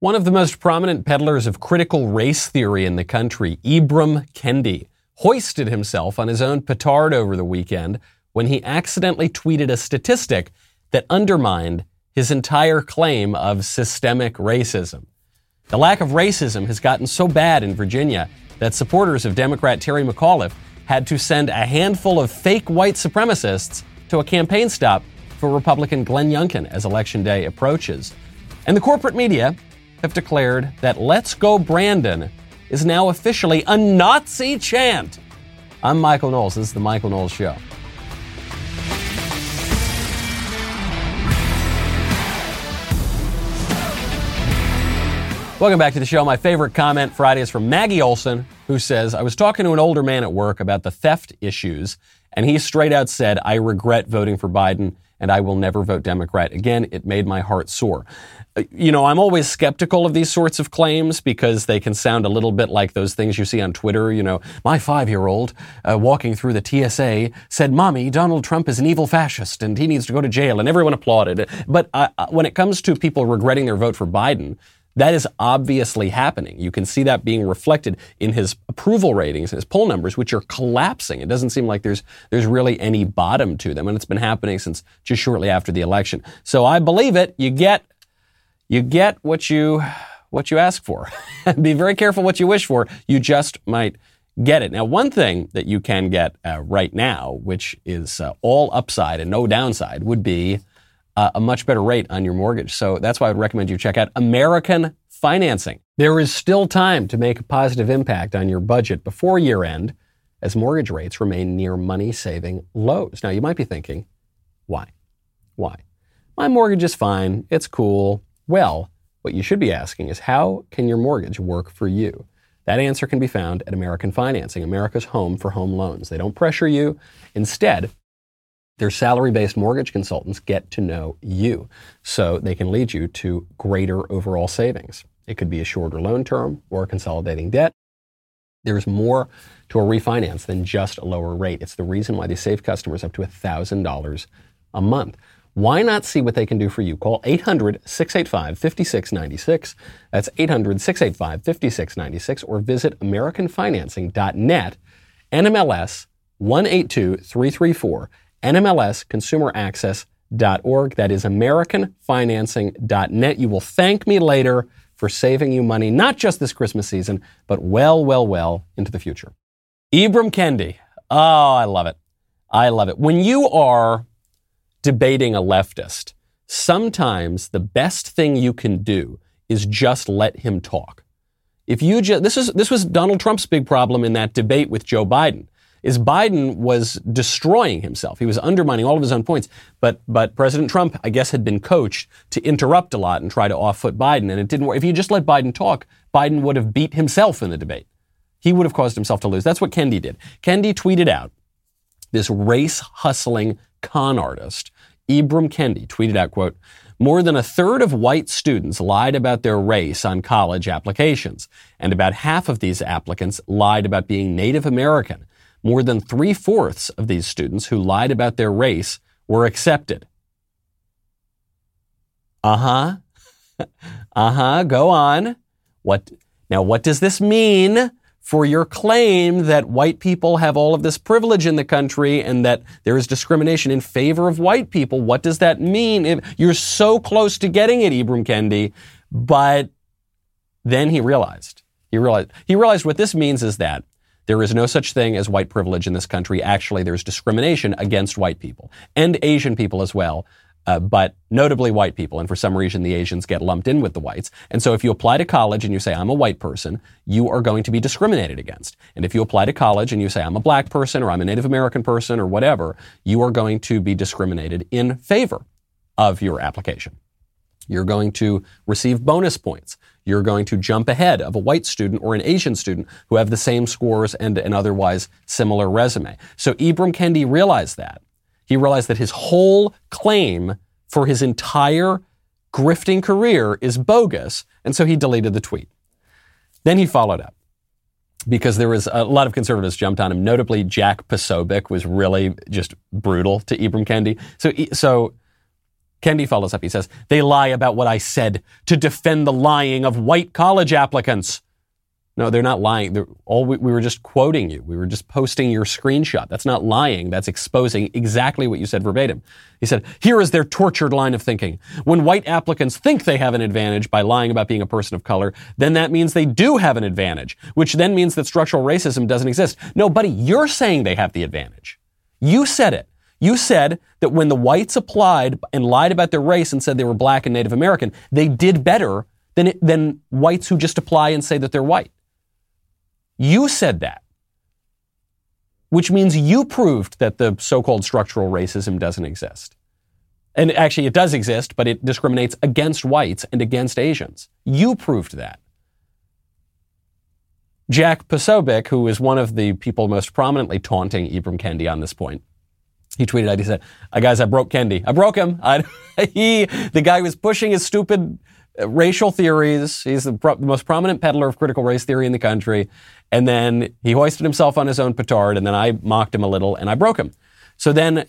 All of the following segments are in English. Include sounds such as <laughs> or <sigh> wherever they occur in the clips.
One of the most prominent peddlers of critical race theory in the country, Ibram Kendi, hoisted himself on his own petard over the weekend when he accidentally tweeted a statistic that undermined his entire claim of systemic racism. The lack of racism has gotten so bad in Virginia that supporters of Democrat Terry McAuliffe had to send a handful of fake white supremacists to a campaign stop for Republican Glenn Youngkin as Election Day approaches. And the corporate media have declared that Let's Go Brandon is now officially a Nazi chant. I'm Michael Knowles. This is The Michael Knowles Show. Welcome back to the show. My favorite comment Friday is from Maggie Olson, who says, I was talking to an older man at work about the theft issues, and he straight out said, I regret voting for Biden and I will never vote Democrat again. It made my heart soar. Uh, you know, I'm always skeptical of these sorts of claims because they can sound a little bit like those things you see on Twitter. You know, my five year old uh, walking through the TSA said, Mommy, Donald Trump is an evil fascist and he needs to go to jail. And everyone applauded. But uh, uh when it comes to people regretting their vote for Biden, that is obviously happening. You can see that being reflected in his approval ratings, his poll numbers, which are collapsing. It doesn't seem like there's there's really any bottom to them, and it's been happening since just shortly after the election. So I believe it. You get you get what you what you ask for. <laughs> Be very careful what you wish for. You just might get it. Now, one thing that you can get uh, right now, which is uh, all upside and no downside, would be uh, a much better rate on your mortgage. So that's why I would recommend you check out American Financing. There is still time to make a positive impact on your budget before year end as mortgage rates remain near money saving lows. Now, you might be thinking, why? Why? My mortgage is fine. It's cool. Well, what you should be asking is how can your mortgage work for you? That answer can be found at American Financing, America's home for home loans. They don't pressure you. Instead, their salary based mortgage consultants get to know you so they can lead you to greater overall savings. It could be a shorter loan term or consolidating debt. There's more to a refinance than just a lower rate. It's the reason why they save customers up to $1,000 a month. Why not see what they can do for you? Call 800 685 5696. That's 800 685 5696 or visit AmericanFinancing.net, NMLS 182334 NMLSconsumeraccess.org. That is AmericanFinancing.net. You will thank me later for saving you money, not just this Christmas season, but well, well, well into the future. Ibram Kendi. Oh, I love it. I love it. When you are debating a leftist, sometimes the best thing you can do is just let him talk. If you just, this is, this was Donald Trump's big problem in that debate with Joe Biden is Biden was destroying himself. He was undermining all of his own points. But, but President Trump, I guess, had been coached to interrupt a lot and try to off-foot Biden. And it didn't work. If you just let Biden talk, Biden would have beat himself in the debate. He would have caused himself to lose. That's what Kendi did. Kendi tweeted out, this race hustling con artist, Ibram Kendi, tweeted out, quote, more than a third of white students lied about their race on college applications, and about half of these applicants lied about being Native American. More than three fourths of these students who lied about their race were accepted. Uh huh. <laughs> uh huh. Go on. What, now, what does this mean for your claim that white people have all of this privilege in the country and that there is discrimination in favor of white people? What does that mean? If you're so close to getting it, Ibram Kendi, but then he realized. He realized. He realized what this means is that there is no such thing as white privilege in this country. Actually, there's discrimination against white people and Asian people as well. Uh, but notably white people. And for some reason, the Asians get lumped in with the whites. And so if you apply to college and you say, I'm a white person, you are going to be discriminated against. And if you apply to college and you say, I'm a black person or I'm a Native American person or whatever, you are going to be discriminated in favor of your application. You're going to receive bonus points you're going to jump ahead of a white student or an Asian student who have the same scores and an otherwise similar resume. So Ibram Kendi realized that. He realized that his whole claim for his entire grifting career is bogus, and so he deleted the tweet. Then he followed up because there was a lot of conservatives jumped on him. Notably, Jack Posobiec was really just brutal to Ibram Kendi. So, so Kendi follows up. He says, They lie about what I said to defend the lying of white college applicants. No, they're not lying. They're all we, we, were just quoting you. We were just posting your screenshot. That's not lying. That's exposing exactly what you said verbatim. He said, here is their tortured line of thinking. When white applicants think they have an advantage by lying about being a person of color, then that means they do have an advantage, which then means that structural racism doesn't exist. No, buddy, you're saying they have the advantage. You said it. You said that when the whites applied and lied about their race and said they were black and Native American, they did better than, than whites who just apply and say that they're white. You said that. Which means you proved that the so called structural racism doesn't exist. And actually, it does exist, but it discriminates against whites and against Asians. You proved that. Jack Posobiec, who is one of the people most prominently taunting Ibram Kendi on this point, he tweeted out, he said, guys, I broke Kendi. I broke him. I, <laughs> he, the guy was pushing his stupid racial theories. He's the, pro- the, most prominent peddler of critical race theory in the country. And then he hoisted himself on his own petard, and then I mocked him a little, and I broke him. So then uh,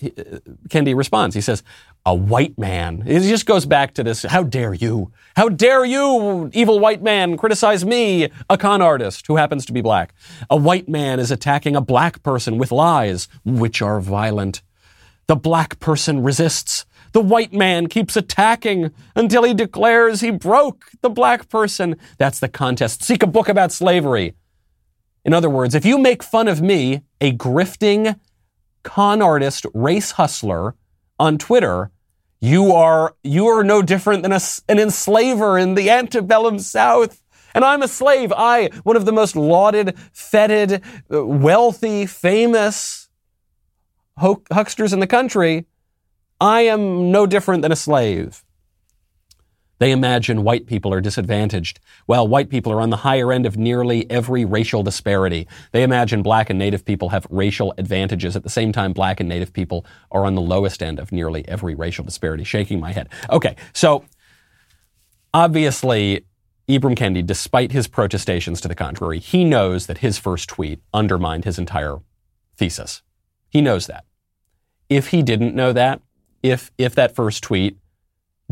Kendi responds. He says, a white man. He just goes back to this. How dare you? How dare you, evil white man, criticize me, a con artist who happens to be black? A white man is attacking a black person with lies, which are violent. The black person resists. The white man keeps attacking until he declares he broke the black person. That's the contest. Seek a book about slavery. In other words, if you make fun of me, a grifting con artist, race hustler on Twitter, you are, you are no different than a, an enslaver in the antebellum South. And I'm a slave. I, one of the most lauded, feted, uh, wealthy, famous hucksters in the country, I am no different than a slave. They imagine white people are disadvantaged, while white people are on the higher end of nearly every racial disparity. They imagine black and native people have racial advantages. At the same time, black and native people are on the lowest end of nearly every racial disparity. Shaking my head. Okay, so obviously, Ibram Kendi, despite his protestations to the contrary, he knows that his first tweet undermined his entire thesis. He knows that. If he didn't know that, if if that first tweet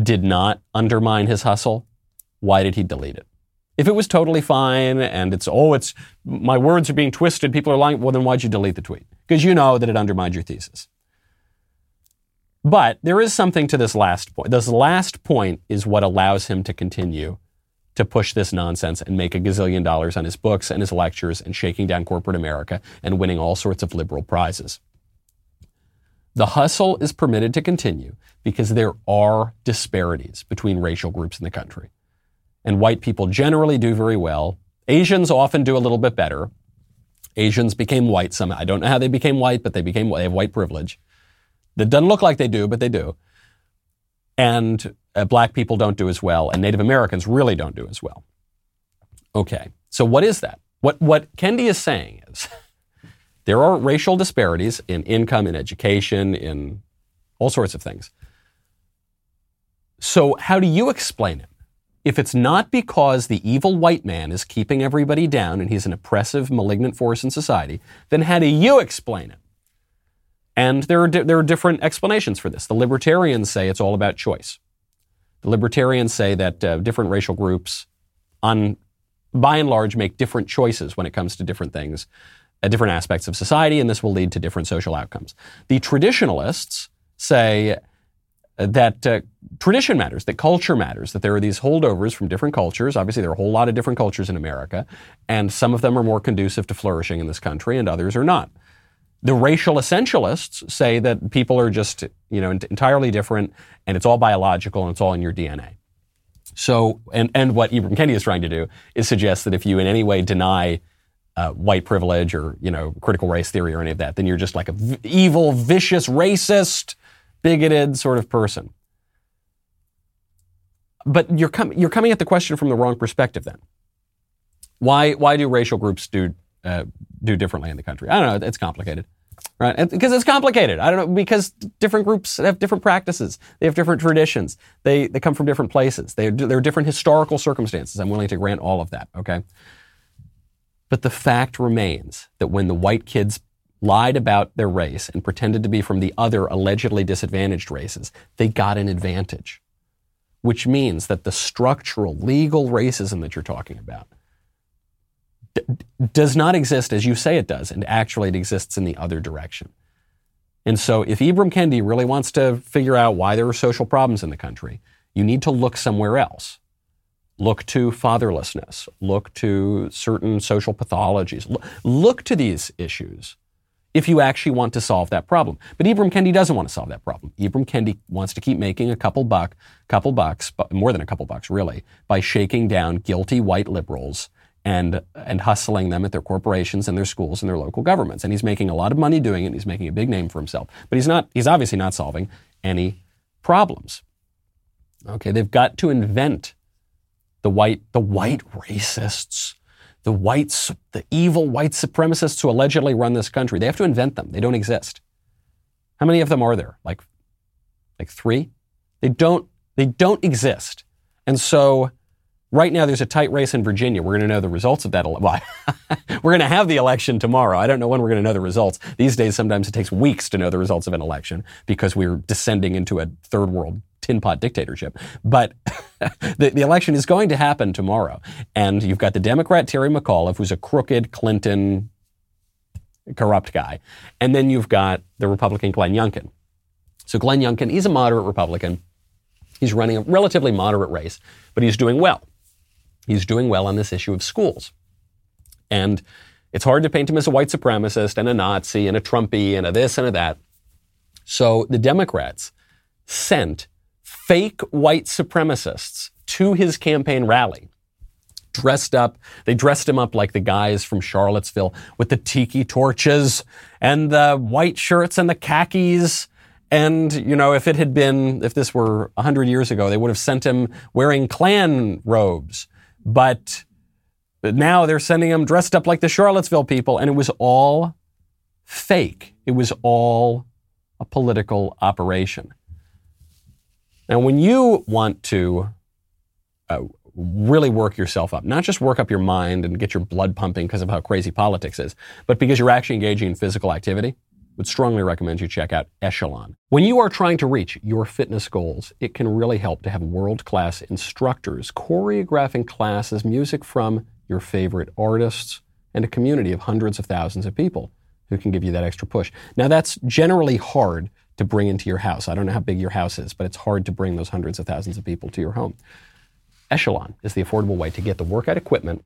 did not undermine his hustle, why did he delete it? If it was totally fine and it's oh it's my words are being twisted, people are lying, well then why'd you delete the tweet? Because you know that it undermined your thesis. But there is something to this last point. This last point is what allows him to continue to push this nonsense and make a gazillion dollars on his books and his lectures and shaking down corporate America and winning all sorts of liberal prizes. The hustle is permitted to continue because there are disparities between racial groups in the country. And white people generally do very well. Asians often do a little bit better. Asians became white somehow. I don't know how they became white, but they became they have white privilege. That doesn't look like they do, but they do. And uh, black people don't do as well, and Native Americans really don't do as well. Okay, so what is that? What what Kendi is saying is <laughs> There are racial disparities in income, in education, in all sorts of things. So, how do you explain it? If it's not because the evil white man is keeping everybody down and he's an oppressive, malignant force in society, then how do you explain it? And there are, di- there are different explanations for this. The libertarians say it's all about choice. The libertarians say that uh, different racial groups, on, by and large, make different choices when it comes to different things different aspects of society, and this will lead to different social outcomes. The traditionalists say that uh, tradition matters, that culture matters, that there are these holdovers from different cultures. Obviously, there are a whole lot of different cultures in America, and some of them are more conducive to flourishing in this country, and others are not. The racial essentialists say that people are just, you know, entirely different, and it's all biological, and it's all in your DNA. So, and, and what Ibram Kendi is trying to do is suggest that if you in any way deny uh, white privilege or you know critical race theory or any of that, then you're just like a v- evil, vicious, racist, bigoted sort of person. But you're com- you're coming at the question from the wrong perspective. Then, why why do racial groups do uh, do differently in the country? I don't know. It's complicated, right? Because it's complicated. I don't know because different groups have different practices. They have different traditions. They they come from different places. They there are different historical circumstances. I'm willing to grant all of that. Okay. But the fact remains that when the white kids lied about their race and pretended to be from the other allegedly disadvantaged races, they got an advantage. Which means that the structural, legal racism that you're talking about d- does not exist as you say it does, and actually it exists in the other direction. And so, if Ibram Kendi really wants to figure out why there are social problems in the country, you need to look somewhere else. Look to fatherlessness. Look to certain social pathologies. Look to these issues if you actually want to solve that problem. But Ibram Kendi doesn't want to solve that problem. Ibram Kendi wants to keep making a couple buck, couple bucks, more than a couple bucks really, by shaking down guilty white liberals and and hustling them at their corporations and their schools and their local governments. And he's making a lot of money doing it. And he's making a big name for himself. But he's not. He's obviously not solving any problems. Okay, they've got to invent the white the white racists, the whites, the evil white supremacists who allegedly run this country. They have to invent them. They don't exist. How many of them are there? Like like 3? They don't they don't exist. And so Right now, there's a tight race in Virginia. We're going to know the results of that. Ele- <laughs> well, we're going to have the election tomorrow. I don't know when we're going to know the results. These days, sometimes it takes weeks to know the results of an election because we're descending into a third world tin pot dictatorship. But <laughs> the, the election is going to happen tomorrow. And you've got the Democrat Terry McAuliffe, who's a crooked Clinton corrupt guy. And then you've got the Republican Glenn Youngkin. So Glenn Youngkin, he's a moderate Republican. He's running a relatively moderate race, but he's doing well he's doing well on this issue of schools. And it's hard to paint him as a white supremacist and a Nazi and a Trumpy and a this and a that. So the Democrats sent fake white supremacists to his campaign rally. Dressed up, they dressed him up like the guys from Charlottesville with the tiki torches and the white shirts and the khakis. And, you know, if it had been, if this were 100 years ago, they would have sent him wearing Klan robes but, but now they're sending him dressed up like the Charlottesville people, and it was all fake. It was all a political operation. Now, when you want to uh, really work yourself up, not just work up your mind and get your blood pumping because of how crazy politics is, but because you're actually engaging in physical activity, I would strongly recommend you check out Echelon. When you are trying to reach your fitness goals, it can really help to have world class instructors choreographing classes, music from your favorite artists, and a community of hundreds of thousands of people who can give you that extra push. Now, that's generally hard to bring into your house. I don't know how big your house is, but it's hard to bring those hundreds of thousands of people to your home. Echelon is the affordable way to get the workout equipment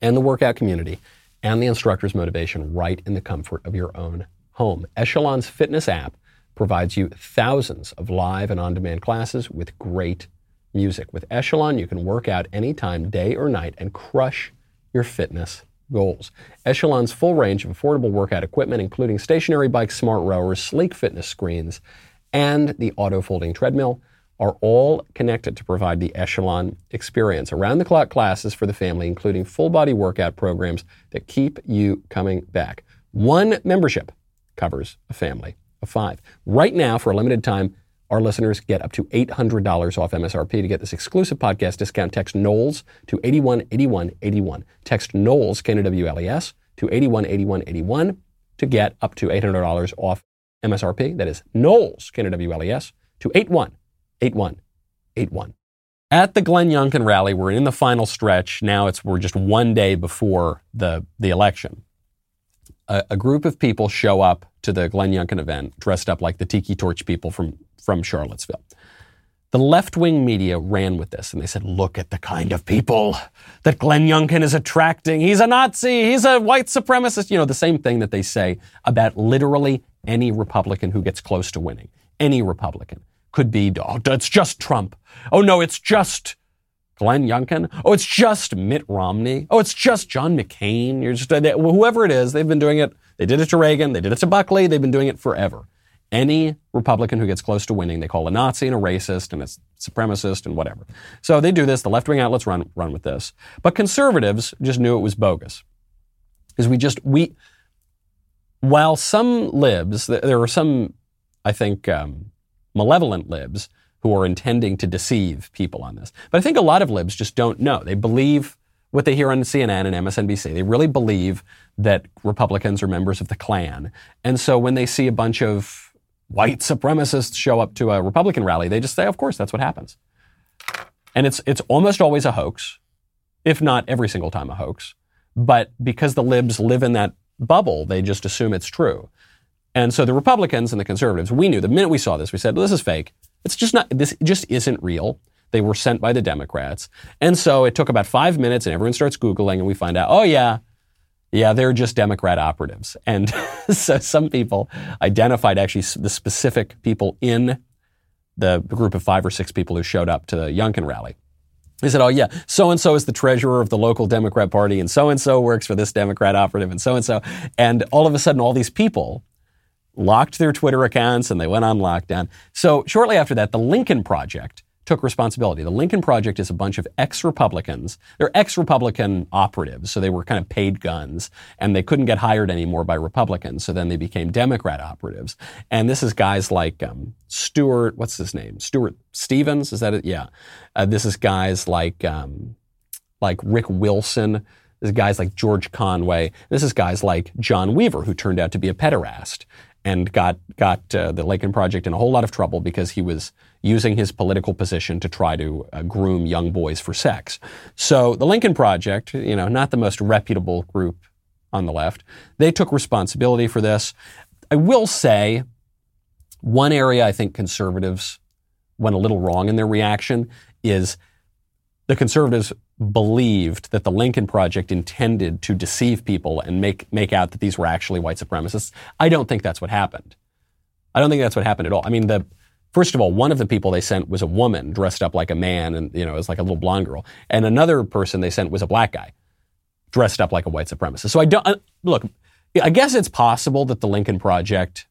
and the workout community and the instructor's motivation right in the comfort of your own home. Echelon's fitness app provides you thousands of live and on demand classes with great music. With Echelon, you can work out anytime, day or night, and crush your fitness goals. Echelon's full range of affordable workout equipment, including stationary bikes, smart rowers, sleek fitness screens, and the auto folding treadmill, are all connected to provide the Echelon experience. Around the clock classes for the family, including full body workout programs that keep you coming back. One membership covers a family of five. Right now, for a limited time, our listeners get up to $800 off MSRP to get this exclusive podcast discount. Text Knowles to 818181. Text Knowles, K-N-O-W-L-E-S, to 818181 to get up to $800 off MSRP. That is Knowles, K-N-O-W-L-E-S, to 818181. At the Glenn Youngkin rally, we're in the final stretch. Now it's we're just one day before the, the election a, a, group of people show up to the Glenn Youngkin event dressed up like the Tiki Torch people from, from Charlottesville. The left wing media ran with this and they said, look at the kind of people that Glenn Youngkin is attracting. He's a Nazi. He's a white supremacist. You know, the same thing that they say about literally any Republican who gets close to winning. Any Republican could be, oh, it's just Trump. Oh, no, it's just Glenn Youngkin. Oh, it's just Mitt Romney. Oh, it's just John McCain. You're just whoever it is. They've been doing it. They did it to Reagan. They did it to Buckley. They've been doing it forever. Any Republican who gets close to winning, they call a Nazi and a racist and a supremacist and whatever. So they do this. The left wing outlets run run with this, but conservatives just knew it was bogus because we just we. While some libs, there are some, I think, um, malevolent libs who are intending to deceive people on this. But I think a lot of libs just don't know. They believe what they hear on CNN and MSNBC. They really believe that Republicans are members of the Klan. And so when they see a bunch of white supremacists show up to a Republican rally, they just say, of course, that's what happens. And it's, it's almost always a hoax, if not every single time a hoax. But because the libs live in that bubble, they just assume it's true. And so the Republicans and the conservatives, we knew the minute we saw this, we said, well, this is fake. It's just not, this just isn't real. They were sent by the Democrats. And so it took about five minutes and everyone starts Googling and we find out, oh yeah, yeah, they're just Democrat operatives. And <laughs> so some people identified actually the specific people in the group of five or six people who showed up to the Youngkin rally. They said, oh yeah, so and so is the treasurer of the local Democrat party and so and so works for this Democrat operative and so and so. And all of a sudden, all these people locked their Twitter accounts and they went on lockdown. So shortly after that, the Lincoln Project took responsibility. The Lincoln Project is a bunch of ex-Republicans. They're ex-Republican operatives, so they were kind of paid guns, and they couldn't get hired anymore by Republicans, so then they became Democrat operatives. And this is guys like um, Stuart, what's his name? Stuart Stevens, is that it? Yeah. Uh, this is guys like um, like Rick Wilson. This is guys like George Conway. This is guys like John Weaver, who turned out to be a pederast and got got uh, the Lincoln Project in a whole lot of trouble because he was using his political position to try to uh, groom young boys for sex. So the Lincoln Project, you know, not the most reputable group on the left, they took responsibility for this. I will say one area I think conservatives went a little wrong in their reaction is the conservatives believed that the Lincoln Project intended to deceive people and make, make out that these were actually white supremacists. I don't think that's what happened. I don't think that's what happened at all. I mean, the, First of all, one of the people they sent was a woman dressed up like a man and, you know, as like a little blonde girl. And another person they sent was a black guy dressed up like a white supremacist. So I don't, uh, look, I guess it's possible that the Lincoln Project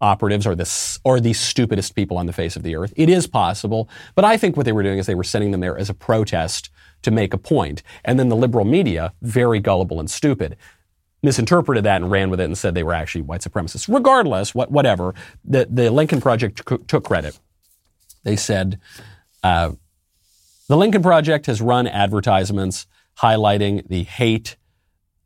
operatives are the, or the stupidest people on the face of the earth. It is possible. But I think what they were doing is they were sending them there as a protest to make a point. And then the liberal media, very gullible and stupid, misinterpreted that and ran with it and said they were actually white supremacists. Regardless, what, whatever, the, the Lincoln Project t- took credit. They said, uh, the Lincoln Project has run advertisements highlighting the hate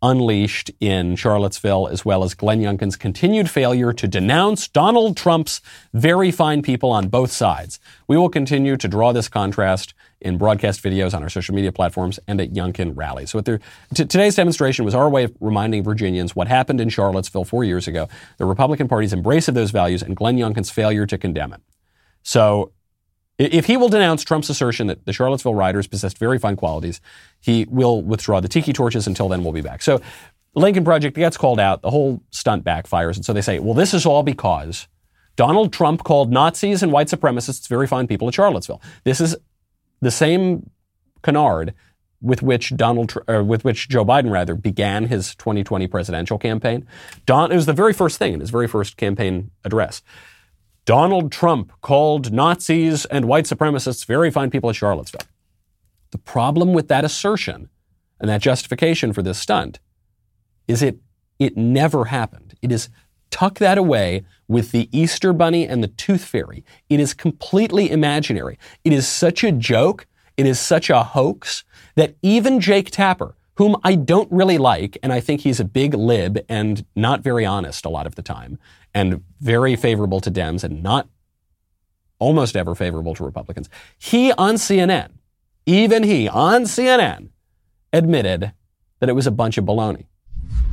unleashed in Charlottesville, as well as Glenn Youngkin's continued failure to denounce Donald Trump's very fine people on both sides. We will continue to draw this contrast in broadcast videos on our social media platforms and at Youngkin rallies. So t- today's demonstration was our way of reminding Virginians what happened in Charlottesville four years ago, the Republican Party's embrace of those values, and Glenn Youngkin's failure to condemn it. So if he will denounce Trump's assertion that the Charlottesville rioters possessed very fine qualities, he will withdraw the tiki torches. Until then, we'll be back. So Lincoln Project gets called out. The whole stunt backfires. And so they say, well, this is all because Donald Trump called Nazis and white supremacists very fine people at Charlottesville. This is the same canard with which Donald, or with which Joe Biden rather began his 2020 presidential campaign. Don, it was the very first thing in his very first campaign address. Donald Trump called Nazis and white supremacists very fine people at Charlottesville. The problem with that assertion and that justification for this stunt is it it never happened. It is tuck that away with the Easter Bunny and the Tooth Fairy. It is completely imaginary. It is such a joke. It is such a hoax that even Jake Tapper, whom I don't really like, and I think he's a big lib and not very honest a lot of the time, and very favorable to Dems and not almost ever favorable to Republicans, he on CNN, even he on CNN, admitted that it was a bunch of baloney.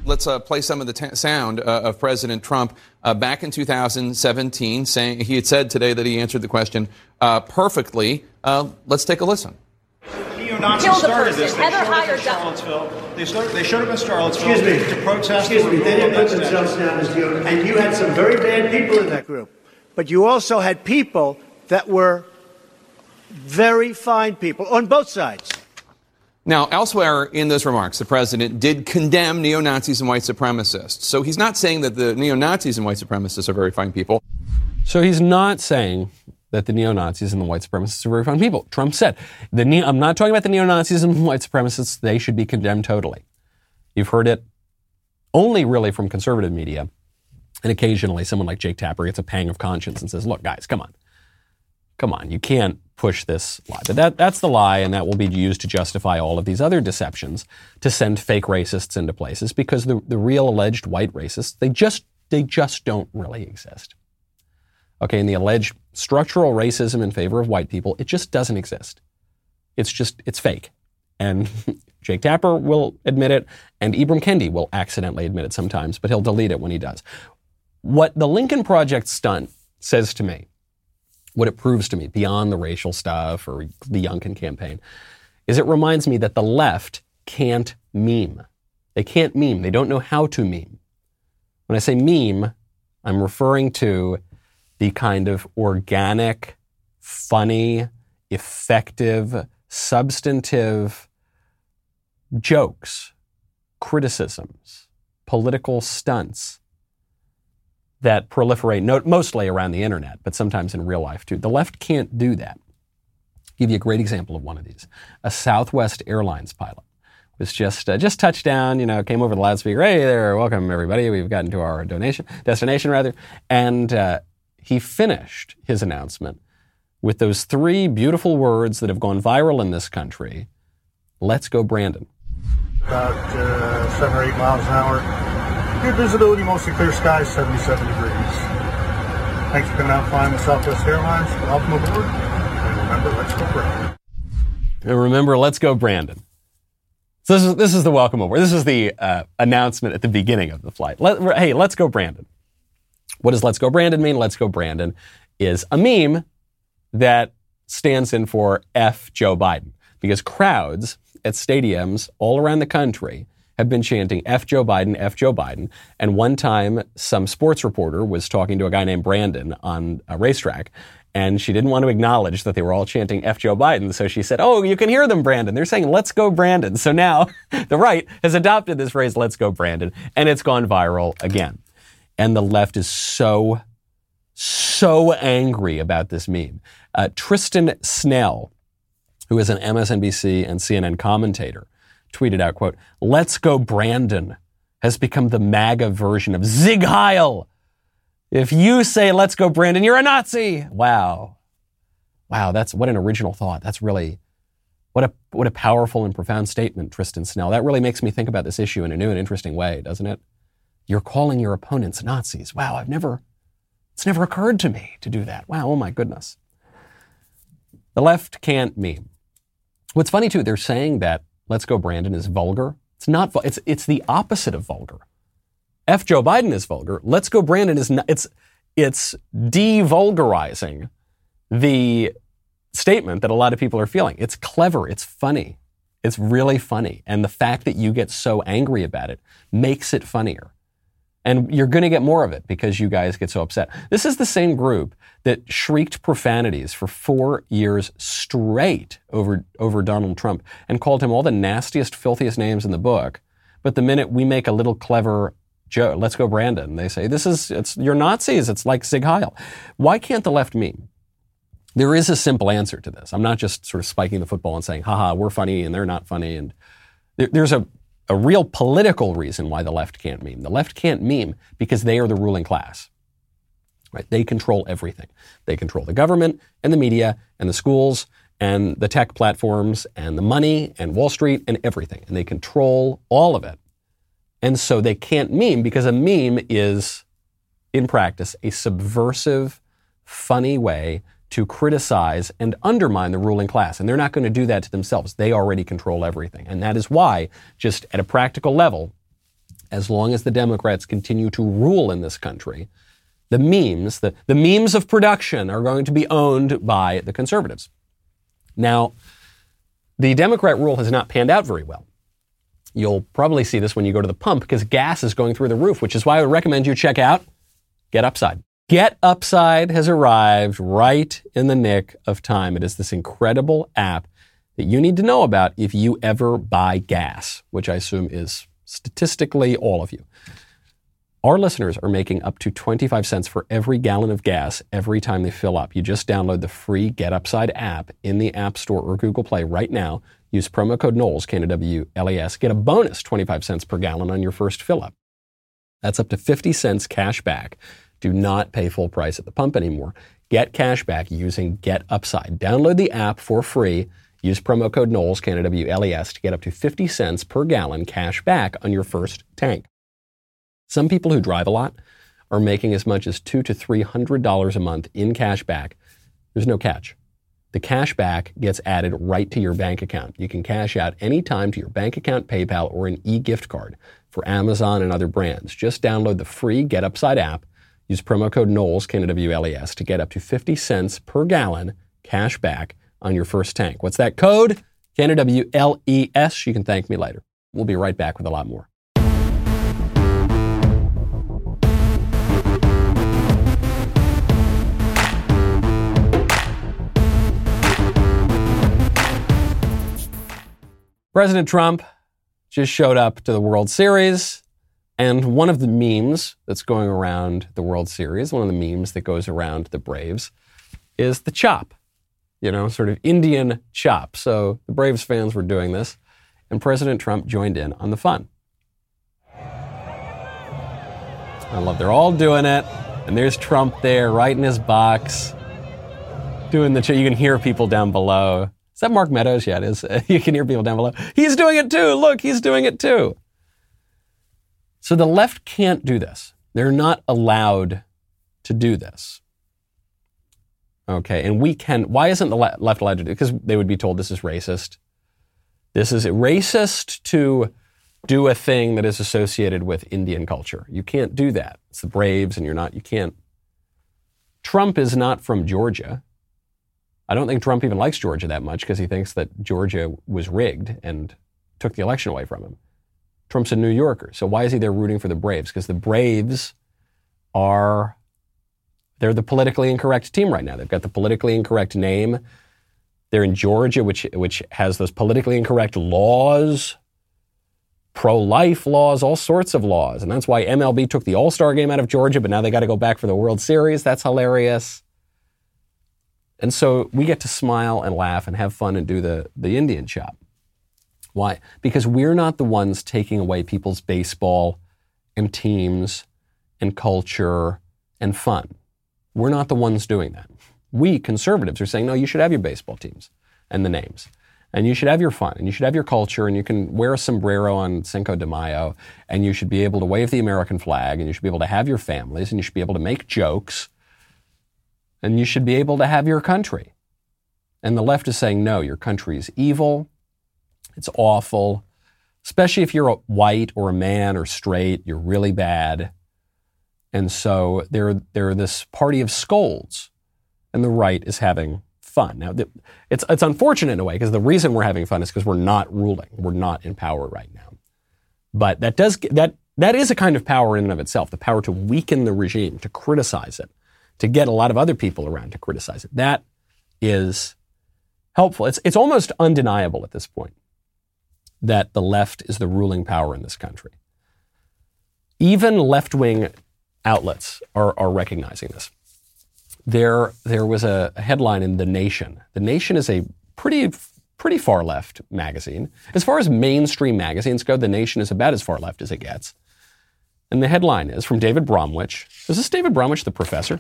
Let's uh, play some of the t- sound uh, of President Trump uh, back in 2017, saying he had said today that he answered the question uh, perfectly. Uh, let's take a listen. Neo-Nazis started this. They showed, up in Charlottesville. They, started, they showed up in Charlottesville Excuse me. to protest. Excuse me. They didn't put themselves down as neo And you had some very bad people in that group. But you also had people that were very fine people on both sides. Now, elsewhere in those remarks, the president did condemn neo Nazis and white supremacists. So he's not saying that the neo Nazis and white supremacists are very fine people. So he's not saying that the neo Nazis and the white supremacists are very fine people. Trump said, the I'm not talking about the neo Nazis and the white supremacists. They should be condemned totally. You've heard it only really from conservative media. And occasionally someone like Jake Tapper gets a pang of conscience and says, look, guys, come on. Come on. You can't push this lie. But that, that's the lie, and that will be used to justify all of these other deceptions to send fake racists into places because the, the real alleged white racists, they just, they just don't really exist. Okay, and the alleged structural racism in favor of white people, it just doesn't exist. It's just, it's fake. And <laughs> Jake Tapper will admit it, and Ibram Kendi will accidentally admit it sometimes, but he'll delete it when he does. What the Lincoln Project stunt says to me what it proves to me beyond the racial stuff or the Youngkin campaign is it reminds me that the left can't meme. They can't meme. They don't know how to meme. When I say meme, I'm referring to the kind of organic, funny, effective, substantive jokes, criticisms, political stunts that proliferate no, mostly around the internet, but sometimes in real life too. The left can't do that. I'll give you a great example of one of these. A Southwest Airlines pilot was just uh, just touched down, you know, came over the loudspeaker. Hey there, welcome everybody. We've gotten to our donation destination rather, and uh, he finished his announcement with those three beautiful words that have gone viral in this country. Let's go, Brandon. About uh, seven or eight miles an hour Good visibility, mostly clear skies, 77 degrees. Thanks for coming out flying with Southwest Airlines. Welcome aboard. And remember, let's go Brandon. And remember, let's go Brandon. So this is, this is the welcome aboard. This is the uh, announcement at the beginning of the flight. Let, hey, let's go Brandon. What does let's go Brandon mean? Let's go Brandon is a meme that stands in for F Joe Biden because crowds at stadiums all around the country have been chanting F Joe Biden, F Joe Biden. And one time, some sports reporter was talking to a guy named Brandon on a racetrack, and she didn't want to acknowledge that they were all chanting F Joe Biden. So she said, Oh, you can hear them, Brandon. They're saying, Let's go, Brandon. So now <laughs> the right has adopted this phrase, Let's go, Brandon, and it's gone viral again. And the left is so, so angry about this meme. Uh, Tristan Snell, who is an MSNBC and CNN commentator, tweeted out, quote, Let's go Brandon has become the MAGA version of Sieg Heil. If you say let's go Brandon, you're a Nazi. Wow. Wow, that's what an original thought. That's really what a what a powerful and profound statement, Tristan Snell. That really makes me think about this issue in a new and interesting way, doesn't it? You're calling your opponents Nazis. Wow, I've never it's never occurred to me to do that. Wow, oh my goodness. The left can't meme. What's funny too, they're saying that Let's Go Brandon is vulgar. It's not, it's, it's the opposite of vulgar. F. Joe Biden is vulgar. Let's Go Brandon is not, it's, it's devulgarizing the statement that a lot of people are feeling. It's clever. It's funny. It's really funny. And the fact that you get so angry about it makes it funnier. And you're going to get more of it because you guys get so upset. This is the same group that shrieked profanities for four years straight over, over Donald Trump and called him all the nastiest, filthiest names in the book. But the minute we make a little clever joke, let's go Brandon, they say, this is, it's, you're Nazis. It's like Sieg Heil. Why can't the left meme? There is a simple answer to this. I'm not just sort of spiking the football and saying, haha, we're funny and they're not funny. And there, there's a, a real political reason why the left can't meme. The left can't meme because they are the ruling class. Right? They control everything. They control the government and the media and the schools and the tech platforms and the money and Wall Street and everything. And they control all of it. And so they can't meme because a meme is, in practice, a subversive, funny way to criticize and undermine the ruling class. And they're not going to do that to themselves. They already control everything. And that is why, just at a practical level, as long as the Democrats continue to rule in this country, the memes, the, the memes of production are going to be owned by the conservatives. Now, the Democrat rule has not panned out very well. You'll probably see this when you go to the pump because gas is going through the roof, which is why I would recommend you check out Get Upside. Get Upside has arrived right in the nick of time. It is this incredible app that you need to know about if you ever buy gas, which I assume is statistically all of you. Our listeners are making up to 25 cents for every gallon of gas every time they fill up. You just download the free Get Upside app in the App Store or Google Play right now. Use promo code Knowles, K-N-W-L-E-S. Get a bonus 25 cents per gallon on your first fill up. That's up to 50 cents cash back do not pay full price at the pump anymore. get cash back using Get Upside. Download the app for free. Use promo code Knowles, Canada W-L-E-S, to get up to 50 cents per gallon cash back on your first tank. Some people who drive a lot are making as much as two to three hundred dollars a month in cash back. There's no catch. The cash back gets added right to your bank account. You can cash out anytime to your bank account, PayPal, or an e-gift card for Amazon and other brands. Just download the free Get Upside app. Use promo code Knowles, K-N-W-L-E-S, to get up to 50 cents per gallon cash back on your first tank. What's that code? K-N-W-L-E-S. You can thank me later. We'll be right back with a lot more. President Trump just showed up to the World Series. And one of the memes that's going around the World Series, one of the memes that goes around the Braves, is the chop, you know, sort of Indian chop. So the Braves fans were doing this, and President Trump joined in on the fun. I love they're all doing it, and there's Trump there, right in his box, doing the. Ch- you can hear people down below. Is that Mark Meadows? Yeah, it is. <laughs> You can hear people down below. He's doing it too. Look, he's doing it too. So the left can't do this. They're not allowed to do this. Okay, and we can. Why isn't the left allowed to do? Because they would be told this is racist. This is racist to do a thing that is associated with Indian culture. You can't do that. It's the Braves, and you're not, you can't. Trump is not from Georgia. I don't think Trump even likes Georgia that much because he thinks that Georgia was rigged and took the election away from him. Trump's a New Yorker. So why is he there rooting for the Braves? Because the Braves are they're the politically incorrect team right now. They've got the politically incorrect name. They're in Georgia, which which has those politically incorrect laws, pro-life laws, all sorts of laws. And that's why MLB took the All-Star game out of Georgia, but now they got to go back for the World Series. That's hilarious. And so we get to smile and laugh and have fun and do the, the Indian chop. Why? Because we're not the ones taking away people's baseball and teams and culture and fun. We're not the ones doing that. We conservatives are saying, no, you should have your baseball teams and the names. And you should have your fun and you should have your culture and you can wear a sombrero on Cinco de Mayo and you should be able to wave the American flag and you should be able to have your families and you should be able to make jokes and you should be able to have your country. And the left is saying, no, your country is evil. It's awful. Especially if you're a white or a man or straight, you're really bad. And so they're, they're this party of scolds, and the right is having fun. Now, it's, it's unfortunate in a way because the reason we're having fun is because we're not ruling. We're not in power right now. But that does, that, that is a kind of power in and of itself, the power to weaken the regime, to criticize it, to get a lot of other people around to criticize it. That is helpful. It's, it's almost undeniable at this point that the left is the ruling power in this country. Even left wing outlets are, are recognizing this. There, there was a, headline in The Nation. The Nation is a pretty, pretty far left magazine. As far as mainstream magazines go, The Nation is about as far left as it gets. And the headline is from David Bromwich. Is this David Bromwich, the professor?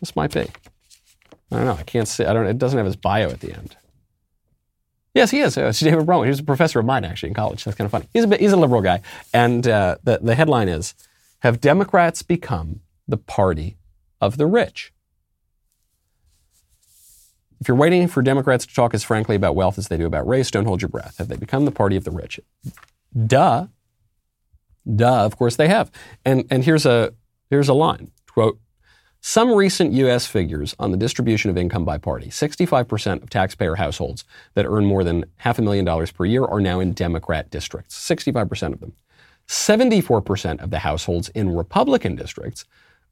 This might be. I don't know. I can't see. I don't. It doesn't have his bio at the end. Yes, he is. Uh, it's David Brown. He was a professor of mine actually in college. That's kind of funny. He's a he's a liberal guy, and uh, the the headline is: Have Democrats become the party of the rich? If you're waiting for Democrats to talk as frankly about wealth as they do about race, don't hold your breath. Have they become the party of the rich? Duh. Duh. Of course they have. And and here's a here's a line. Quote some recent U.S. figures on the distribution of income by party 65% of taxpayer households that earn more than half a million dollars per year are now in Democrat districts. 65% of them. 74% of the households in Republican districts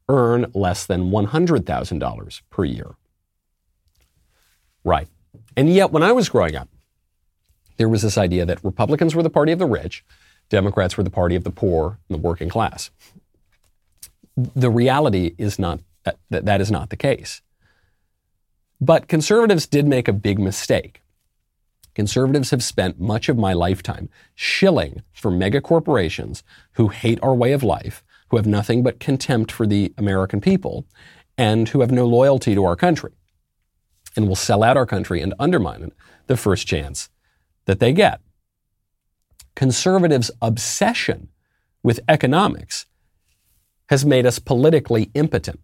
earn less than $100,000 per year. Right. And yet, when I was growing up, there was this idea that Republicans were the party of the rich, Democrats were the party of the poor and the working class. The reality is not Uh, that, that, that is not the case. But conservatives did make a big mistake. Conservatives have spent much of my lifetime shilling for mega corporations who hate our way of life, who have nothing but contempt for the American people, and who have no loyalty to our country and will sell out our country and undermine it the first chance that they get. Conservatives' obsession with economics has made us politically impotent.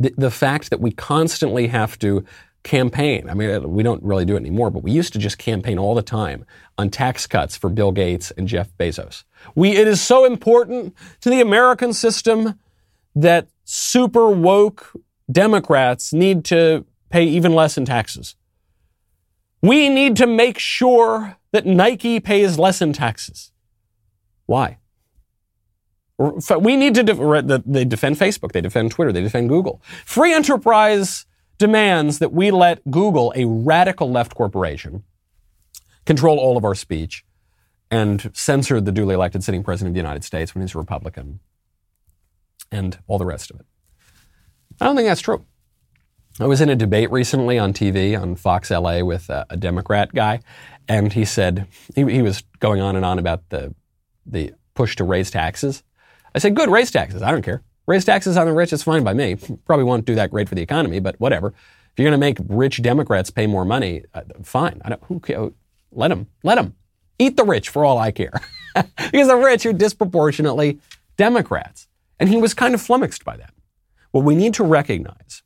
The, the fact that we constantly have to campaign. I mean, we don't really do it anymore, but we used to just campaign all the time on tax cuts for Bill Gates and Jeff Bezos. We, it is so important to the American system that super woke Democrats need to pay even less in taxes. We need to make sure that Nike pays less in taxes. Why? We need to, they defend Facebook, they defend Twitter, they defend Google. Free enterprise demands that we let Google, a radical left corporation, control all of our speech and censor the duly elected sitting president of the United States when he's a Republican and all the rest of it. I don't think that's true. I was in a debate recently on TV on Fox LA with a, a Democrat guy, and he said he, he, was going on and on about the the push to raise taxes. I said, "Good, raise taxes. I don't care. Raise taxes on the rich. It's fine by me. Probably won't do that great for the economy, but whatever. If you're going to make rich Democrats pay more money, uh, fine. I don't. Who care? Let them. Let them eat the rich for all I care, <laughs> because the rich are disproportionately Democrats." And he was kind of flummoxed by that. What we need to recognize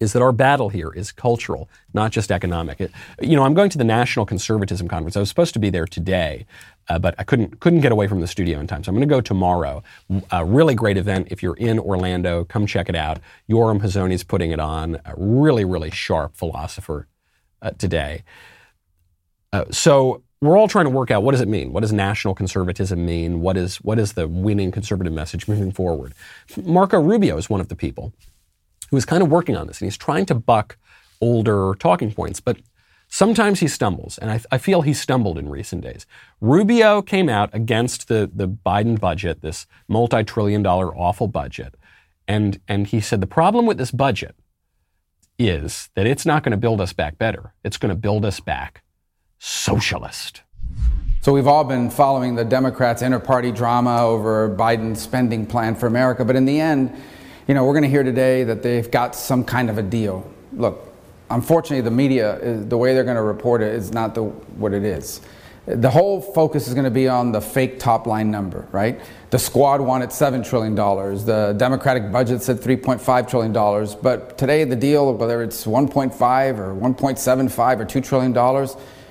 is that our battle here is cultural, not just economic. It, you know, I'm going to the National Conservatism Conference. I was supposed to be there today, uh, but I couldn't couldn't get away from the studio in time. So I'm going to go tomorrow. A really great event. If you're in Orlando, come check it out. Yoram Hazony's putting it on. A really, really sharp philosopher uh, today. Uh, so we're all trying to work out what does it mean? What does national conservatism mean? What is what is the winning conservative message moving forward? Marco Rubio is one of the people who is kind of working on this, and he's trying to buck older talking points, but sometimes he stumbles, and I, I feel he stumbled in recent days. Rubio came out against the the Biden budget, this multi-trillion dollar awful budget, and and he said the problem with this budget is that it's not going to build us back better. It's going to build us back socialist. So we've all been following the Democrats' inter-party drama over Biden's spending plan for America, but in the end, you know, we're going to hear today that they've got some kind of a deal. Look, unfortunately, the media, is, the way they're going to report it, is not the, what it is. The whole focus is going to be on the fake top line number, right? The squad wanted $7 trillion. The Democratic budget said $3.5 trillion. But today, the deal, whether it's 1.5 or 1.75 or $2 trillion,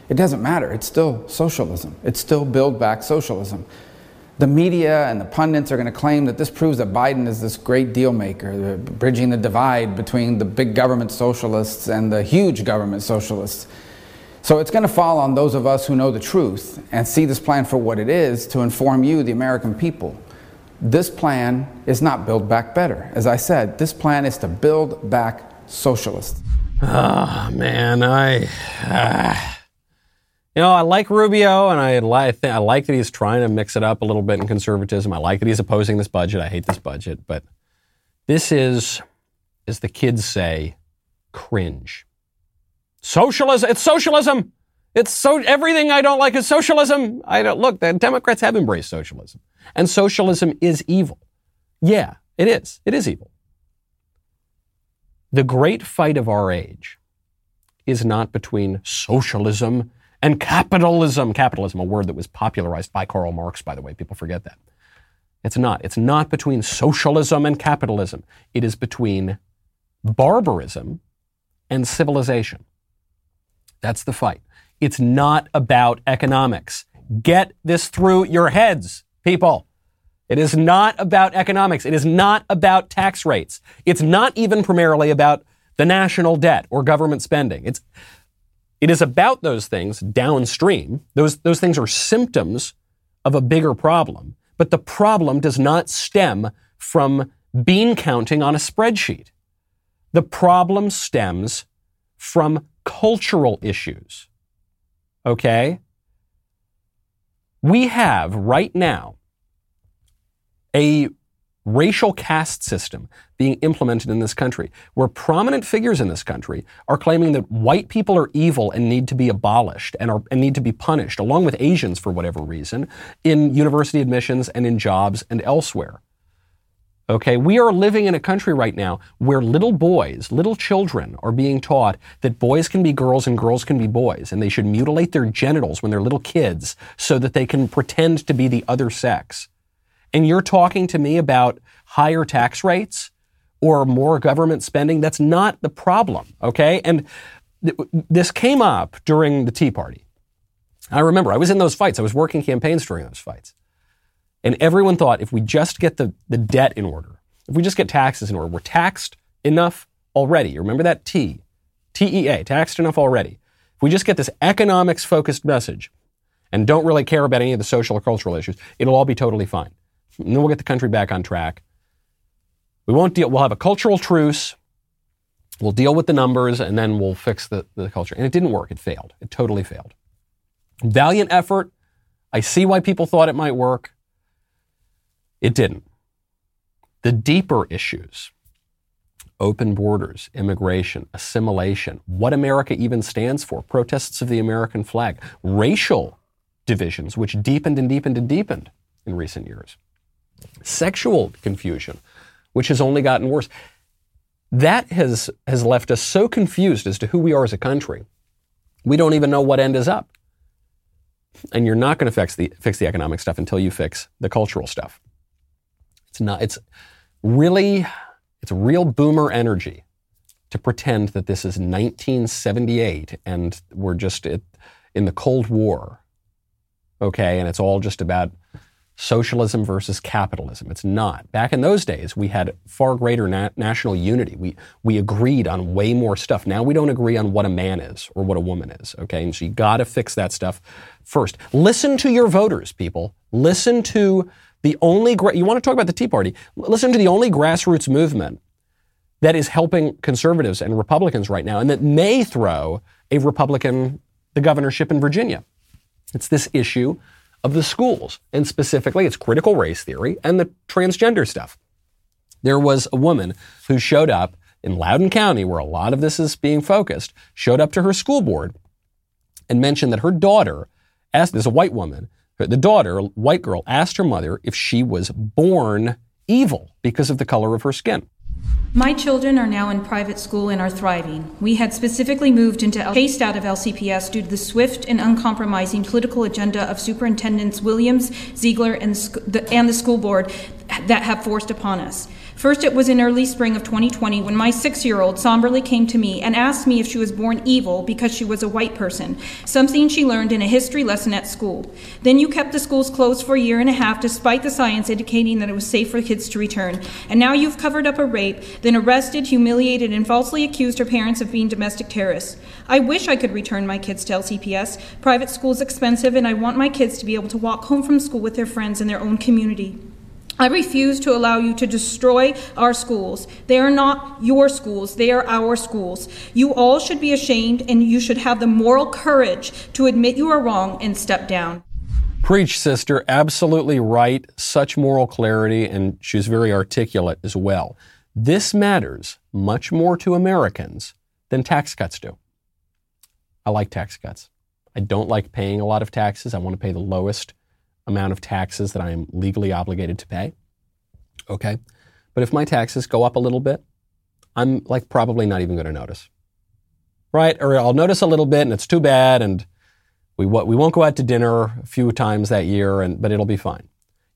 it doesn't matter. It's still socialism. It's still build back socialism. The media and the pundits are going to claim that this proves that Biden is this great deal maker, bridging the divide between the big government socialists and the huge government socialists. So it's going to fall on those of us who know the truth and see this plan for what it is to inform you, the American people. This plan is not build back better. As I said, this plan is to build back socialist. Ah, oh, man, I. Uh you know, I like Rubio, and I like I like that he's trying to mix it up a little bit in conservatism. I like that he's opposing this budget. I hate this budget, but this is, as the kids say, cringe. Socialism. It's socialism. It's so everything I don't like is socialism. I don't look. The Democrats have embraced socialism, and socialism is evil. Yeah, it is. It is evil. The great fight of our age is not between socialism and capitalism. Capitalism, a word that was popularized by Karl Marx, by the way. People forget that. It's not. It's not between socialism and capitalism. It is between barbarism and civilization. That's the fight. It's not about economics. Get this through your heads, people. It is not about economics. It is not about tax rates. It's not even primarily about the national debt or government spending. It's it is about those things downstream. Those, those things are symptoms of a bigger problem. But the problem does not stem from bean counting on a spreadsheet. The problem stems from cultural issues. Okay? We have right now a racial caste system being implemented in this country, where prominent figures in this country are claiming that white people are evil and need to be abolished and, are, and need to be punished, along with Asians for whatever reason, in university admissions and in jobs and elsewhere. Okay, we are living in a country right now where little boys, little children are being taught that boys can be girls and girls can be boys, and they should mutilate their genitals when they're little kids so that they can pretend to be the other sex. And you're talking to me about higher tax rates or more government spending? That's not the problem, okay? And th- this came up during the Tea Party. I remember I was in those fights. I was working campaigns during those fights. And everyone thought if we just get the, the debt in order, if we just get taxes in order, we're taxed enough already. Remember that T, TEA, taxed enough already. If we just get this economics focused message and don't really care about any of the social or cultural issues, it'll all be totally fine. And then we'll get the country back on track. We won't deal, we'll have a cultural truce. We'll deal with the numbers and then we'll fix the, the culture. And it didn't work. It failed. It totally failed. Valiant effort. I see why people thought it might work. It didn't. The deeper issues open borders, immigration, assimilation, what America even stands for, protests of the American flag, racial divisions, which deepened and deepened and deepened in recent years, sexual confusion, which has only gotten worse. That has, has left us so confused as to who we are as a country. We don't even know what end is up. And you're not going to fix the, fix the economic stuff until you fix the cultural stuff. It's not, it's really, it's real boomer energy to pretend that this is 1978 and we're just in the Cold War. Okay. And it's all just about socialism versus capitalism. It's not. Back in those days, we had far greater na- national unity. We, we agreed on way more stuff. Now we don't agree on what a man is or what a woman is. Okay. And so you got to fix that stuff first. Listen to your voters, people. Listen to the only, gra- you want to talk about the Tea Party? Listen to the only grassroots movement that is helping conservatives and Republicans right now and that may throw a Republican the governorship in Virginia. It's this issue of the schools, and specifically it's critical race theory and the transgender stuff. There was a woman who showed up in Loudoun County, where a lot of this is being focused, showed up to her school board and mentioned that her daughter asked, there's a white woman, the daughter, a white girl, asked her mother if she was born evil because of the color of her skin. My children are now in private school and are thriving. We had specifically moved into chased out of LCPS due to the swift and uncompromising political agenda of Superintendents Williams, Ziegler, and the, and the school board that have forced upon us. First, it was in early spring of 2020 when my six year old somberly came to me and asked me if she was born evil because she was a white person, something she learned in a history lesson at school. Then you kept the schools closed for a year and a half despite the science indicating that it was safe for kids to return. And now you've covered up a rape, then arrested, humiliated, and falsely accused her parents of being domestic terrorists. I wish I could return my kids to LCPS. Private school is expensive, and I want my kids to be able to walk home from school with their friends in their own community. I refuse to allow you to destroy our schools. They are not your schools, they are our schools. You all should be ashamed and you should have the moral courage to admit you are wrong and step down. Preach, sister. Absolutely right. Such moral clarity, and she's very articulate as well. This matters much more to Americans than tax cuts do. I like tax cuts. I don't like paying a lot of taxes. I want to pay the lowest amount of taxes that I am legally obligated to pay. Okay. But if my taxes go up a little bit, I'm like probably not even going to notice. Right? Or I'll notice a little bit and it's too bad and we, we won't go out to dinner a few times that year, and, but it'll be fine.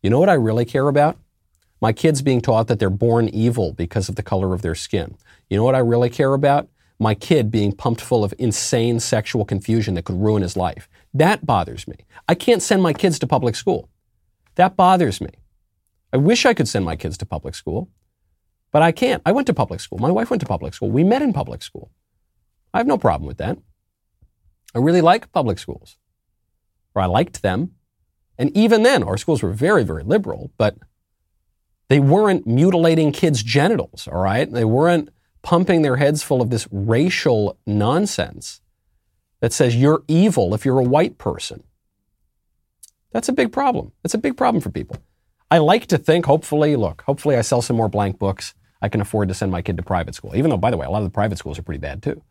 You know what I really care about? My kids being taught that they're born evil because of the color of their skin. You know what I really care about? My kid being pumped full of insane sexual confusion that could ruin his life. That bothers me. I can't send my kids to public school. That bothers me. I wish I could send my kids to public school, but I can't. I went to public school. My wife went to public school. We met in public school. I have no problem with that. I really like public schools, or I liked them. And even then, our schools were very, very liberal, but they weren't mutilating kids' genitals, all right? They weren't pumping their heads full of this racial nonsense that says you're evil if you're a white person. That's a big problem. It's a big problem for people. I like to think, hopefully, look, hopefully I sell some more blank books. I can afford to send my kid to private school, even though, by the way, a lot of the private schools are pretty bad too.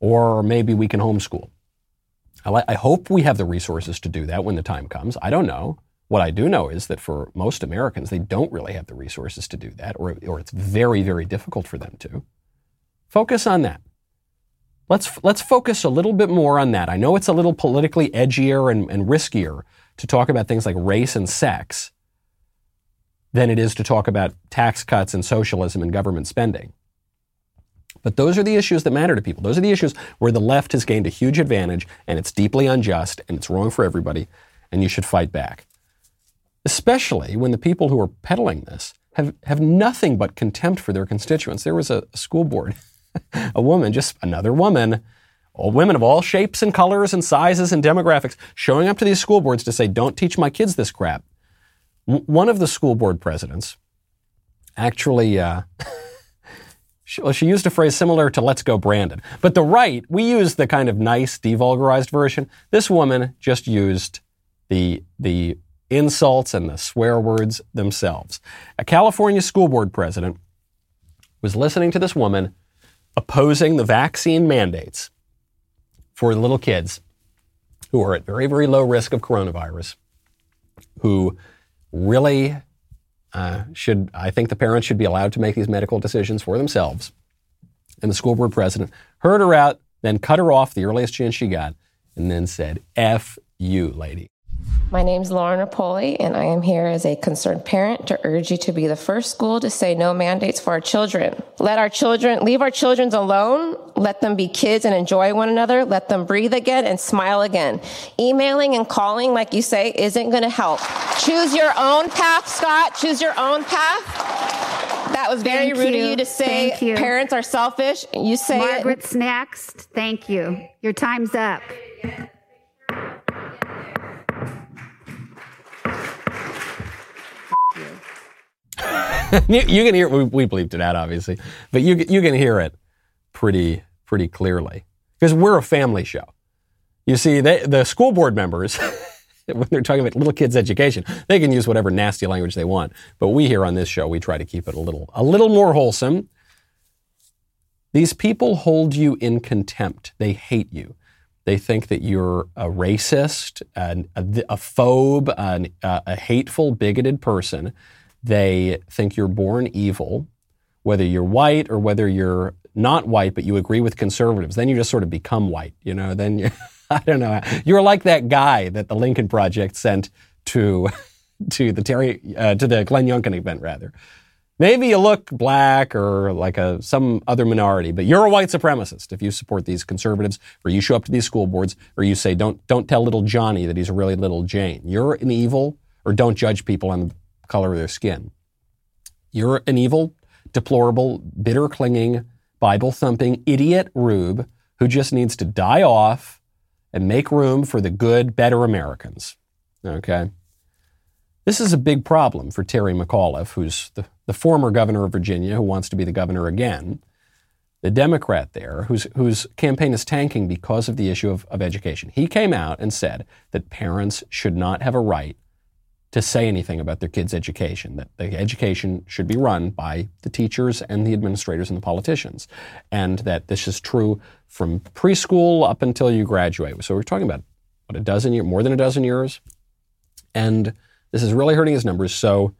Or maybe we can homeschool. I, li- I hope we have the resources to do that when the time comes. I don't know. What I do know is that for most Americans, they don't really have the resources to do that, or, or it's very, very difficult for them to. Focus on that. Let's, let's focus a little bit more on that. I know it's a little politically edgier and, and riskier to talk about things like race and sex than it is to talk about tax cuts and socialism and government spending. But those are the issues that matter to people. Those are the issues where the left has gained a huge advantage and it's deeply unjust and it's wrong for everybody and you should fight back. Especially when the people who are peddling this have, have nothing but contempt for their constituents. There was a, a school board, <laughs> a woman, just another woman, all women of all shapes and colors and sizes and demographics, showing up to these school boards to say, don't teach my kids this crap. W- one of the school board presidents actually, uh, <laughs> she, well, she used a phrase similar to let's go Brandon. But the right, we use the kind of nice, devulgarized version. This woman just used the, the insults and the swear words themselves. A California school board president was listening to this woman opposing the vaccine mandates for little kids who are at very, very low risk of coronavirus, who really uh, should, I think the parents should be allowed to make these medical decisions for themselves. And the school board president heard her out, then cut her off the earliest chance she got, and then said, F you, lady. My name is Lauren Rapoli, and I am here as a concerned parent to urge you to be the first school to say no mandates for our children. Let our children, leave our children alone. Let them be kids and enjoy one another. Let them breathe again and smile again. Emailing and calling, like you say, isn't going to help. Choose your own path, Scott. Choose your own path. That was very Thank rude you. of you to say Thank you. parents are selfish. You say it. Margaret's next. Thank you. Your time's up. <laughs> you, you can hear we, we bleeped it out obviously, but you you can hear it pretty pretty clearly because we're a family show. You see, they, the school board members, <laughs> when they're talking about little kids' education, they can use whatever nasty language they want. But we here on this show, we try to keep it a little a little more wholesome. These people hold you in contempt. They hate you. They think that you're a racist, an, a, a phobe, an, a, a hateful, bigoted person. They think you're born evil, whether you're white or whether you're not white, but you agree with conservatives. Then you just sort of become white, you know. Then you, <laughs> I don't know. You're like that guy that the Lincoln Project sent to <laughs> to the Terry uh, to the Glenn Youngkin event, rather. Maybe you look black or like a some other minority, but you're a white supremacist if you support these conservatives, or you show up to these school boards, or you say don't don't tell little Johnny that he's a really little Jane. You're an evil, or don't judge people on color of their skin. You're an evil, deplorable, bitter clinging, Bible thumping idiot rube who just needs to die off and make room for the good, better Americans. Okay? This is a big problem for Terry McAuliffe, who's the, the former governor of Virginia, who wants to be the governor again, the Democrat there, whose, whose campaign is tanking because of the issue of, of education. He came out and said that parents should not have a right to say anything about their kids' education, that the education should be run by the teachers and the administrators and the politicians, and that this is true from preschool up until you graduate. So we're talking about, what, a dozen years, more than a dozen years? And this is really hurting his numbers. So,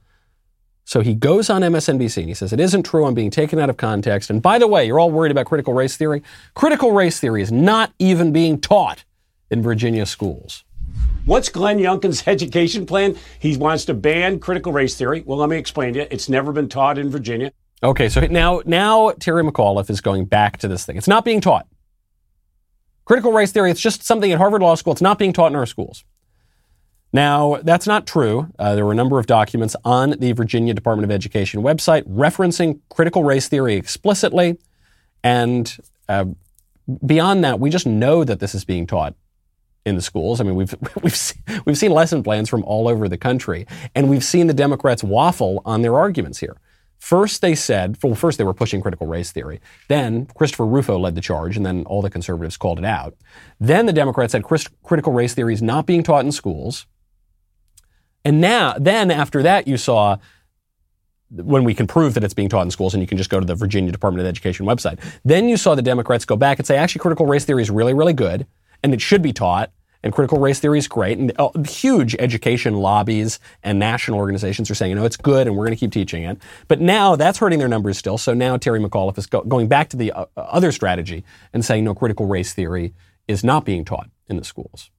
so he goes on MSNBC and he says, It isn't true. I'm being taken out of context. And by the way, you're all worried about critical race theory. Critical race theory is not even being taught in Virginia schools. What's Glenn Youngkin's <laughs> education plan? He wants to ban critical race theory. Well, let me explain to you. It's never been taught in Virginia. Okay, so now now Terry McAuliffe is going back to this thing. It's not being taught. Critical race theory, it's just something at Harvard Law School. It's not being taught in our schools. Now, that's not true. Uh, there were a number of documents on the Virginia Department of Education website referencing critical race theory explicitly. And uh, beyond that, we just know that this is being taught in the schools. I mean, we've <laughs> we've seen, we've seen lesson plans from all over the country, and we've seen the Democrats waffle on their arguments here. First, they said, well, first they were pushing critical race theory. Then Christopher Rufo led the charge, and then all the conservatives called it out. Then the Democrats said critical race theory is not being taught in schools. And now, then after that, you saw when we can prove that it's being taught in schools, and you can just go to the Virginia Department of Education website. Then you saw the Democrats go back and say, actually, critical race theory is really, really good, and it should be taught, And critical race theory is great. And uh, huge education lobbies and national organizations are saying, you know, it's good and we're going to keep teaching it. But now that's hurting their numbers still. So now Terry McAuliffe is go- going back to the uh, other strategy and saying, no, critical race theory is not being taught in the schools.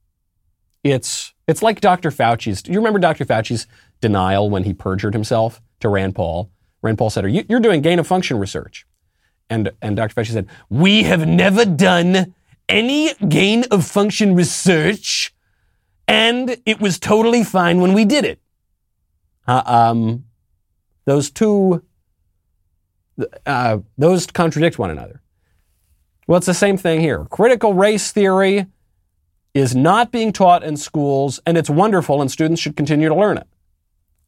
It's, it's like Dr. Fauci's. Do you remember Dr. Fauci's denial when he perjured himself to Rand Paul? Rand Paul said, you, You're doing gain of function research. And, and Dr. Fauci said, We have never done any gain of function research, and it was totally fine when we did it. Uh, um, those two, uh, those contradict one another. Well, it's the same thing here. Critical race theory is not being taught in schools, and it's wonderful, and students should continue to learn it.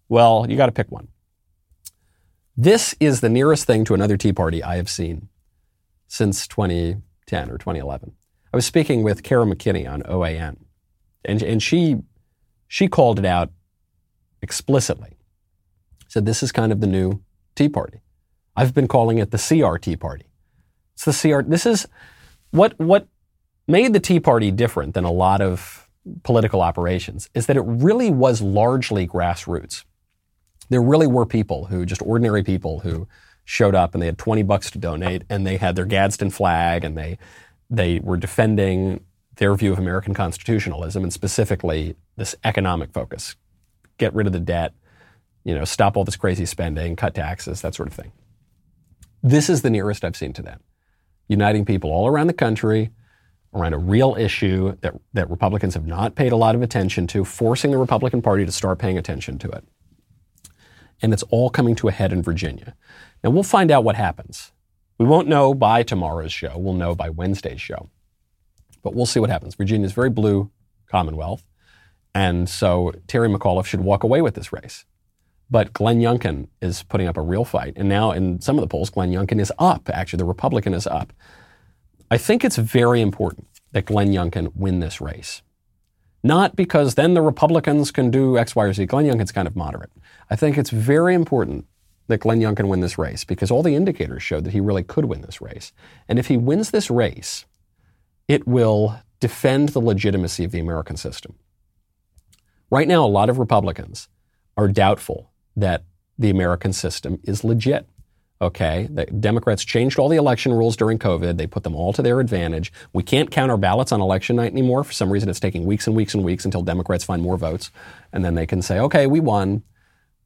Well, you got to pick one. This is the nearest thing to another Tea Party I have seen since 2010 or 2011. I was speaking with Kara McKinney on OAN, and, and she, she called it out explicitly. Said this is kind of the new Tea Party. I've been calling it the CRT Party. It's the CR. This is what what made the Tea Party different than a lot of political operations is that it really was largely grassroots. There really were people who, just ordinary people who showed up and they had 20 bucks to donate and they had their Gadsden flag and they they were defending their view of American constitutionalism and specifically this economic focus. Get rid of the debt, you know, stop all this crazy spending, cut taxes, that sort of thing. This is the nearest I've seen to that. Uniting people all around the country around a real issue that, that Republicans have not paid a lot of attention to, forcing the Republican Party to start paying attention to it. And it's all coming to a head in Virginia. Now, we'll find out what happens. We won't know by tomorrow's show. We'll know by Wednesday's show. But we'll see what happens. Virginia's very blue Commonwealth. And so Terry McAuliffe should walk away with this race. But Glenn Youngkin is putting up a real fight. And now in some of the polls, Glenn Youngkin is up. Actually, the Republican is up. I think it's very important that Glenn Youngkin win this race. Not because then the Republicans can do X, Y, or Z. Glenn Youngkin's kind of moderate. I think it's very important that Glenn Youngkin win this race because all the indicators showed that he really could win this race. And if he wins this race, it will defend the legitimacy of the American system. Right now, a lot of Republicans are doubtful that the American system is legit. Okay, the Democrats changed all the election rules during COVID. They put them all to their advantage. We can't count our ballots on election night anymore. For some reason, it's taking weeks and weeks and weeks until Democrats find more votes. And then they can say, okay, we won.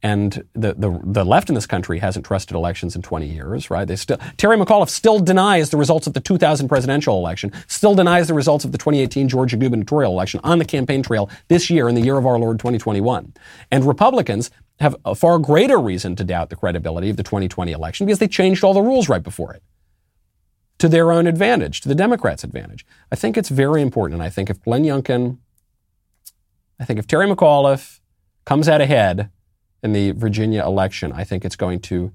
And the, the, the left in this country hasn't trusted elections in 20 years, right? They still, Terry McAuliffe still denies the results of the 2000 presidential election, still denies the results of the 2018 Georgia gubernatorial election on the campaign trail this year in the year of our Lord 2021. And Republicans have a far greater reason to doubt the credibility of the 2020 election because they changed all the rules right before it to their own advantage, to the Democrats' advantage. I think it's very important. And I think if Glenn Youngkin, I think if Terry McAuliffe comes out ahead in the Virginia election, I think it's going to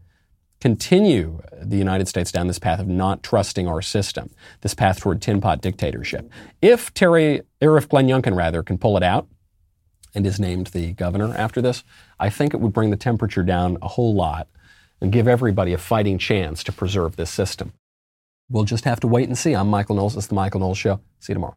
continue the United States down this path of not trusting our system, this path toward tin pot dictatorship. If Terry, or if Glenn Youngkin rather, can pull it out and is named the governor after this, I think it would bring the temperature down a whole lot and give everybody a fighting chance to preserve this system. We'll just have to wait and see. I'm Michael Knowles. It's the Michael Knowles Show. See you tomorrow.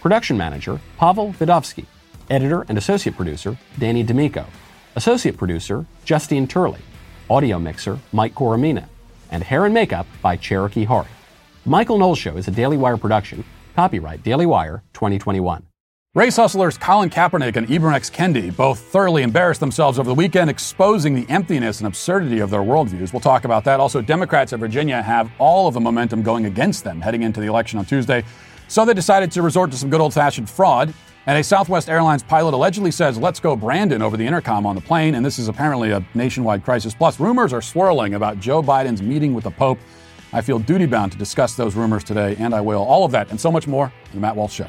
Production manager, Pavel Vidovsky. Editor and associate producer, Danny D'Amico. Associate producer, Justine Turley. Audio mixer, Mike Coromina. And hair and makeup by Cherokee Hart. Michael Knowles Show is a Daily Wire production. Copyright Daily Wire 2021. Race hustlers Colin Kaepernick and Ibram X. Kendi both thoroughly embarrassed themselves over the weekend, exposing the emptiness and absurdity of their worldviews. We'll talk about that. Also, Democrats of Virginia have all of the momentum going against them heading into the election on Tuesday. So they decided to resort to some good old fashioned fraud. And a Southwest Airlines pilot allegedly says, Let's go, Brandon, over the intercom on the plane. And this is apparently a nationwide crisis. Plus, rumors are swirling about Joe Biden's meeting with the Pope. I feel duty bound to discuss those rumors today, and I will. All of that and so much more in The Matt Walsh Show.